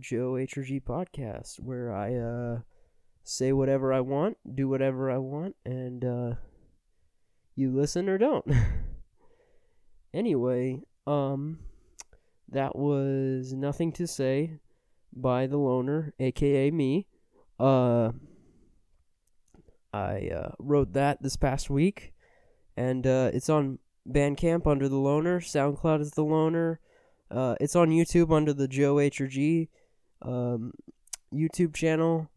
Joe HRG podcast, where I uh, say whatever I want, do whatever I want, and uh, you listen or don't. anyway, um, that was nothing to say by the loner, aka me. Uh, I uh, wrote that this past week, and uh, it's on Bandcamp under the loner. SoundCloud is the loner. Uh, it's on YouTube under the Joe H or G um, YouTube channel.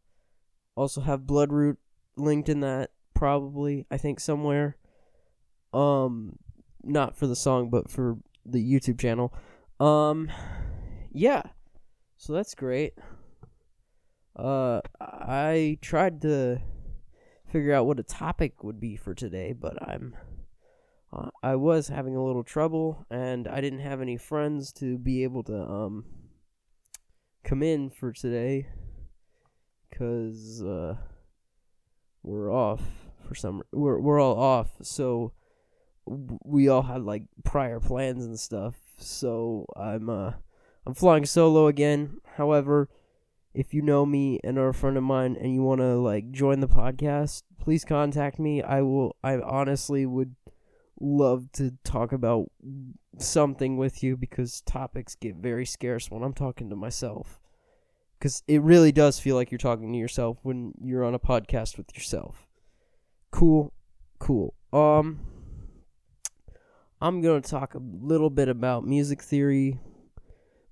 Also have Bloodroot linked in that probably I think somewhere. Um, not for the song, but for the YouTube channel. Um, yeah. So that's great. Uh, I tried to figure out what a topic would be for today, but I'm uh, I was having a little trouble, and I didn't have any friends to be able to um come in for today, cause uh, we're off for some. We're we're all off, so we all had like prior plans and stuff. So I'm uh I'm flying solo again. However, if you know me and are a friend of mine and you want to like join the podcast, please contact me. I will. I honestly would love to talk about something with you because topics get very scarce when I'm talking to myself. Because it really does feel like you're talking to yourself when you're on a podcast with yourself. Cool, cool. Um, I'm going to talk a little bit about music theory,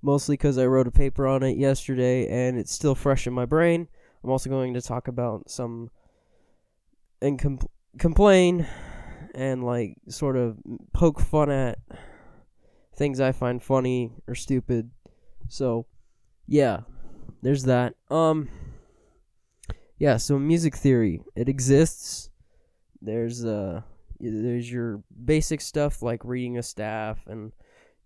mostly because I wrote a paper on it yesterday and it's still fresh in my brain. I'm also going to talk about some and compl- complain and like sort of poke fun at things I find funny or stupid. So, yeah, there's that. Um yeah, so music theory, it exists. There's uh there's your basic stuff like reading a staff and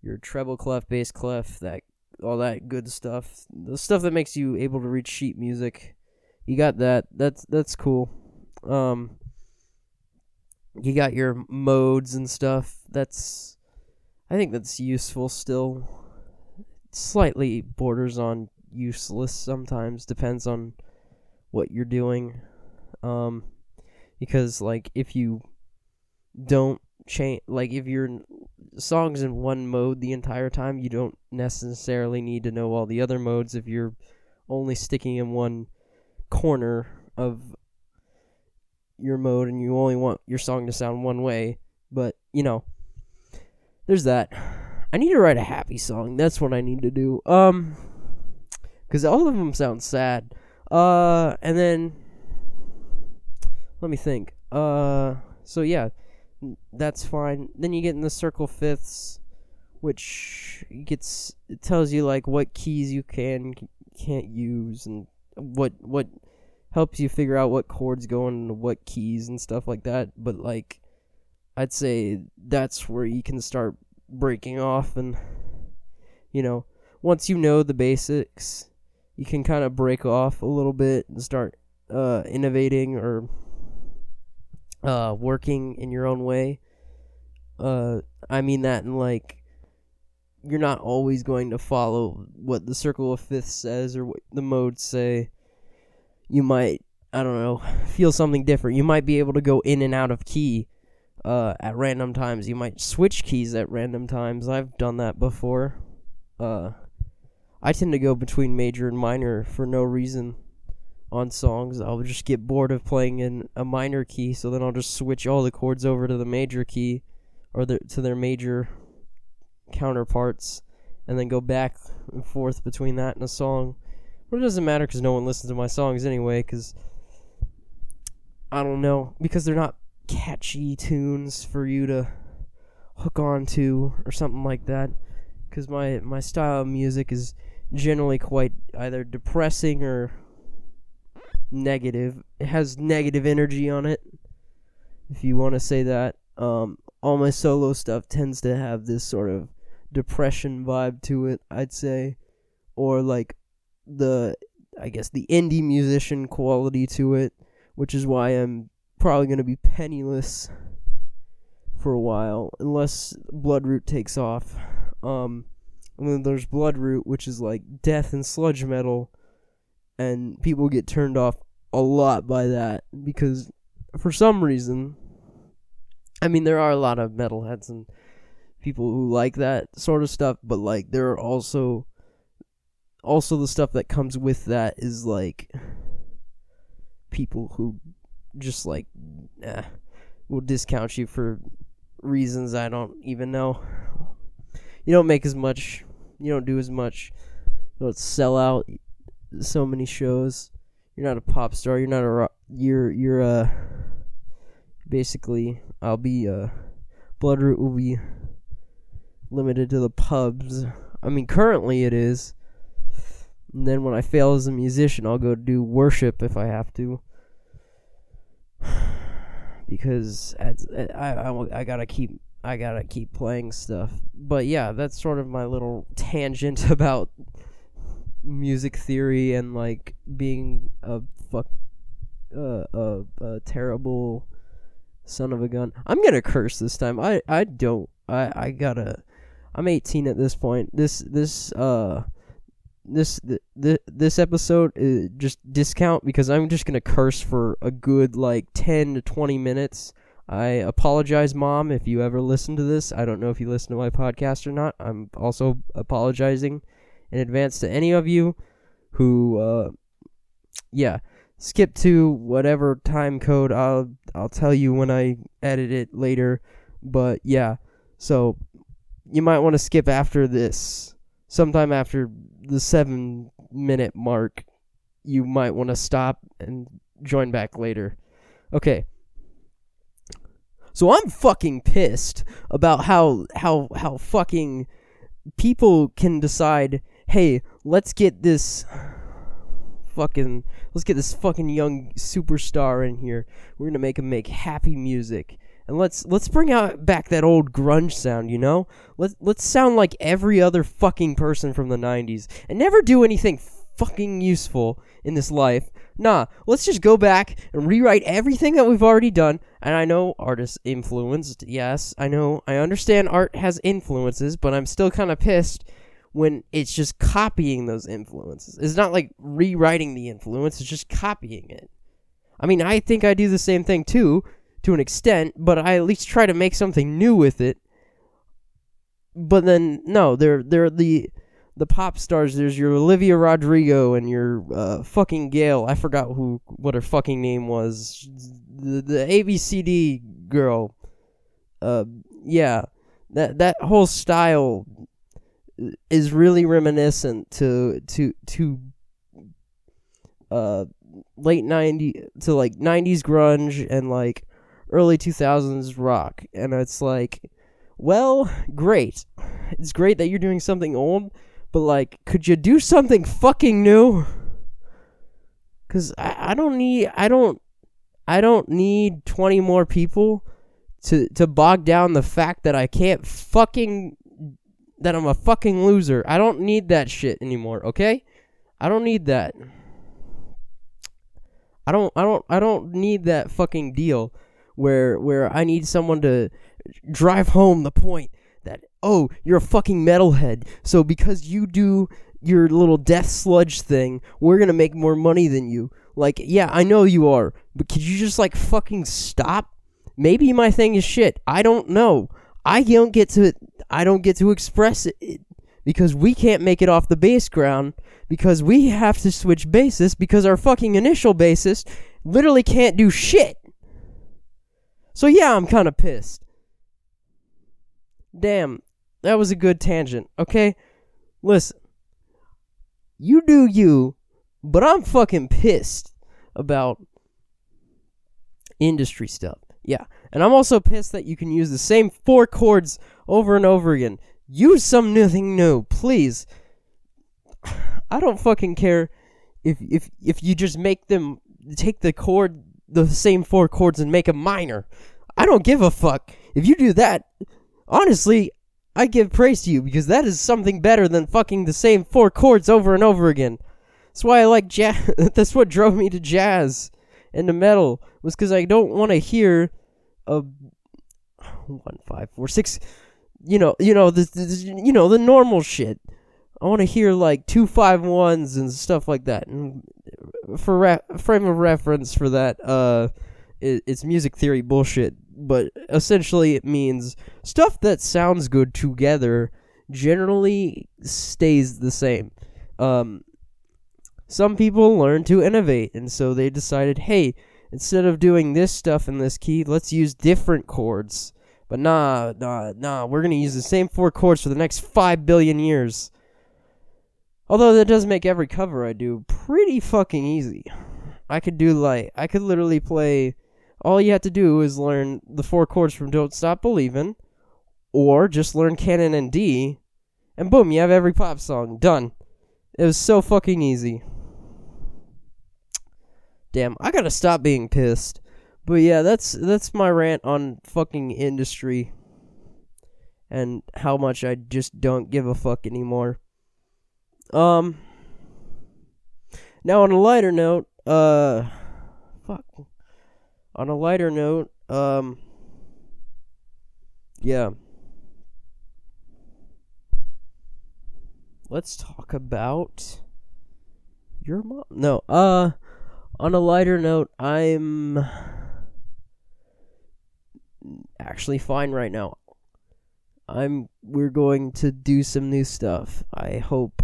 your treble clef, bass clef, that all that good stuff. The stuff that makes you able to read sheet music. You got that. That's that's cool. Um you got your modes and stuff. That's I think that's useful still. Slightly borders on useless sometimes depends on what you're doing. Um because like if you don't change like if your songs in one mode the entire time, you don't necessarily need to know all the other modes if you're only sticking in one corner of your mode and you only want your song to sound one way. But, you know, there's that. I need to write a happy song. That's what I need to do. Um, because all of them sound sad. Uh, and then let me think. Uh, so yeah, that's fine. Then you get in the circle fifths, which gets it tells you like what keys you can can't use and what what helps you figure out what chords go into what keys and stuff like that. But like, I'd say that's where you can start breaking off, and you know, once you know the basics, you can kind of break off a little bit and start uh, innovating or uh, working in your own way. Uh, I mean that in like you're not always going to follow what the circle of fifths says or what the modes say you might I don't know feel something different. You might be able to go in and out of key uh, at random times. You might switch keys at random times. I've done that before. Uh, I tend to go between major and minor for no reason on songs. I'll just get bored of playing in a minor key, so then I'll just switch all the chords over to the major key or the, to their major counterparts and then go back and forth between that and a song. But it doesn't matter because no one listens to my songs anyway. Because I don't know because they're not catchy tunes for you to hook on to or something like that. Because my my style of music is generally quite either depressing or negative. It has negative energy on it. If you want to say that, um, all my solo stuff tends to have this sort of depression vibe to it. I'd say, or like the I guess the indie musician quality to it, which is why I'm probably going to be penniless for a while unless Bloodroot takes off. Um And then there's Bloodroot, which is like death and sludge metal, and people get turned off a lot by that because for some reason, I mean, there are a lot of metalheads and people who like that sort of stuff, but like there are also also the stuff that comes with that is like people who just like eh, will discount you for reasons I don't even know. You don't make as much, you don't do as much, you don't sell out so many shows. You're not a pop star. You're not a rock, you're you're uh basically I'll be uh Bloodroot will be limited to the pubs. I mean currently it is. And then when I fail as a musician, I'll go do worship if I have to. because I, I, I gotta keep I gotta keep playing stuff. But yeah, that's sort of my little tangent about music theory and like being a fuck uh, a, a terrible son of a gun. I'm gonna curse this time. I I don't. I I gotta. I'm 18 at this point. This this uh this th- this episode is just discount because I'm just gonna curse for a good like 10 to 20 minutes. I apologize, mom, if you ever listen to this. I don't know if you listen to my podcast or not. I'm also apologizing in advance to any of you who, uh, yeah, skip to whatever time code. I'll I'll tell you when I edit it later. But yeah, so you might want to skip after this sometime after the seven minute mark, you might want to stop and join back later. Okay. So I'm fucking pissed about how how how fucking people can decide, "Hey, let's get this fucking let's get this fucking young superstar in here. We're going to make him make happy music." and let's let's bring out back that old grunge sound, you know? Let's let's sound like every other fucking person from the 90s and never do anything fucking useful in this life. Nah, let's just go back and rewrite everything that we've already done. And I know artists influenced. Yes, I know. I understand art has influences, but I'm still kind of pissed when it's just copying those influences. It's not like rewriting the influence, it's just copying it. I mean, I think I do the same thing too, to an extent, but I at least try to make something new with it. But then no, they're they're the the pop stars. There's your Olivia Rodrigo and your uh, fucking Gayle. I forgot who what her fucking name was. The the ABCD girl. Uh, yeah, that that whole style is really reminiscent to to to uh late 90 to like 90s grunge and like early 2000s rock. And it's like, well, great. It's great that you're doing something old, but like, could you do something fucking new? Cause I, I don't need I don't I don't need twenty more people to to bog down the fact that I can't fucking that I'm a fucking loser. I don't need that shit anymore, okay? I don't need that. I don't I don't I don't need that fucking deal where where I need someone to drive home the point that oh you're a fucking metalhead. So because you do your little death sludge thing we're gonna make more money than you. Like yeah I know you are but could you just like fucking stop? Maybe my thing is shit. I don't know. I don't get to I don't get to express it because we can't make it off the base ground because we have to switch bassists because our fucking initial bassist literally can't do shit. So yeah, I'm kind of pissed. Damn, that was a good tangent, okay? Listen. You do you, but I'm fucking pissed about industry stuff. Yeah. And I'm also pissed that you can use the same four chords over and over again. Use something new, please. I don't fucking care if if if you just make them take the chord the same four chords and make a minor. I don't give a fuck. If you do that, honestly, I give praise to you because that is something better than fucking the same four chords over and over again. That's why I like jazz. That's what drove me to jazz and to metal was because I don't want to hear a one five four six you know, you know the, the you know the normal shit. I want to hear like two five ones and stuff like that. And for re- frame of reference for that, uh, it, it's music theory bullshit. But essentially, it means stuff that sounds good together generally stays the same. Um, some people learn to innovate, and so they decided, hey, instead of doing this stuff in this key, let's use different chords. But nah, nah, nah, we're gonna use the same four chords for the next five billion years. Although that does make every cover I do pretty fucking easy. I could do like I could literally play all you have to do is learn the four chords from Don't Stop Believin', or just learn Canon in D, and boom, you have every pop song done. It was so fucking easy. Damn, I gotta stop being pissed. But yeah, that's that's my rant on fucking industry and how much I just don't give a fuck anymore. Um. Now on a lighter note, uh, fuck. On a lighter note, um, yeah. Let's talk about your mom. No, uh, on a lighter note, I'm actually fine right now. I'm we're going to do some new stuff. I hope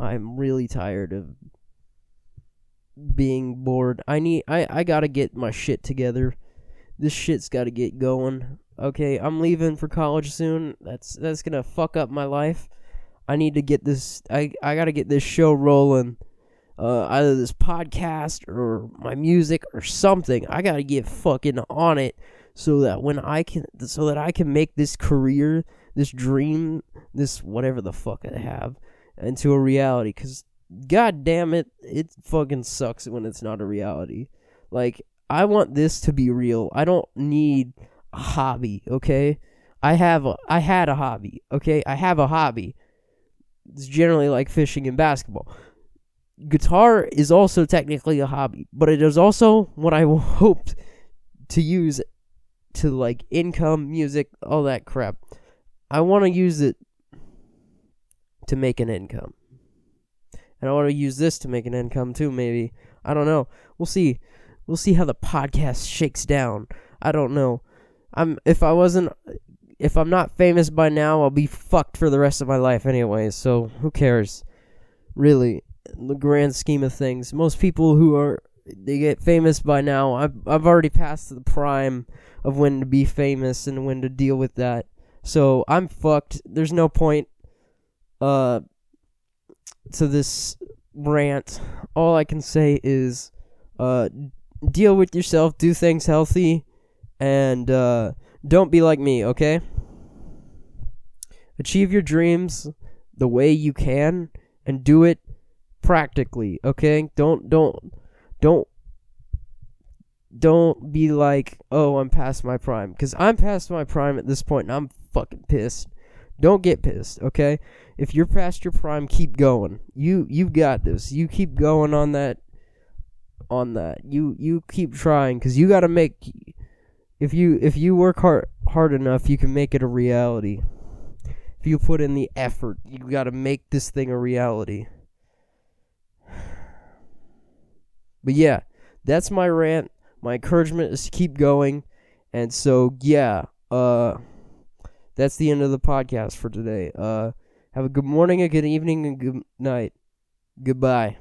I'm really tired of being bored. I need I I got to get my shit together. This shit's got to get going. Okay, I'm leaving for college soon. That's that's going to fuck up my life. I need to get this I I got to get this show rolling. Uh, either this podcast or my music or something. I got to get fucking on it so that when I can so that I can make this career, this dream, this whatever the fuck I have into a reality cuz god damn it, it fucking sucks when it's not a reality. Like I want this to be real. I don't need a hobby, okay? I have a I had a hobby, okay? I have a hobby. It's generally like fishing and basketball. Guitar is also technically a hobby, but it is also what I hoped to use to like income, music, all that crap. I want to use it to make an income. And I want to use this to make an income too, maybe. I don't know. We'll see. We'll see how the podcast shakes down. I don't know. I'm if I wasn't if I'm not famous by now, I'll be fucked for the rest of my life anyway, so who cares? Really, in the grand scheme of things. Most people who are they get famous by now. I've I've already passed the prime of when to be famous and when to deal with that. So I'm fucked. There's no point uh to this rant. All I can say is uh deal with yourself, do things healthy and uh don't be like me, okay? Achieve your dreams the way you can and do it practically, okay? Don't don't don't don't be like, "Oh, I'm past my prime," because I'm past my prime at this point, and I'm fucking pissed. Don't get pissed, okay? If you're past your prime, keep going. You you've got this. You keep going on that. On that, you you keep trying, cause you gotta make. If you if you work hard hard enough, you can make it a reality. If you put in the effort, you gotta make this thing a reality. But yeah, that's my rant. My encouragement is to keep going. And so yeah, uh that's the end of the podcast for today. Uh have a good morning, a good evening, and good night. Goodbye.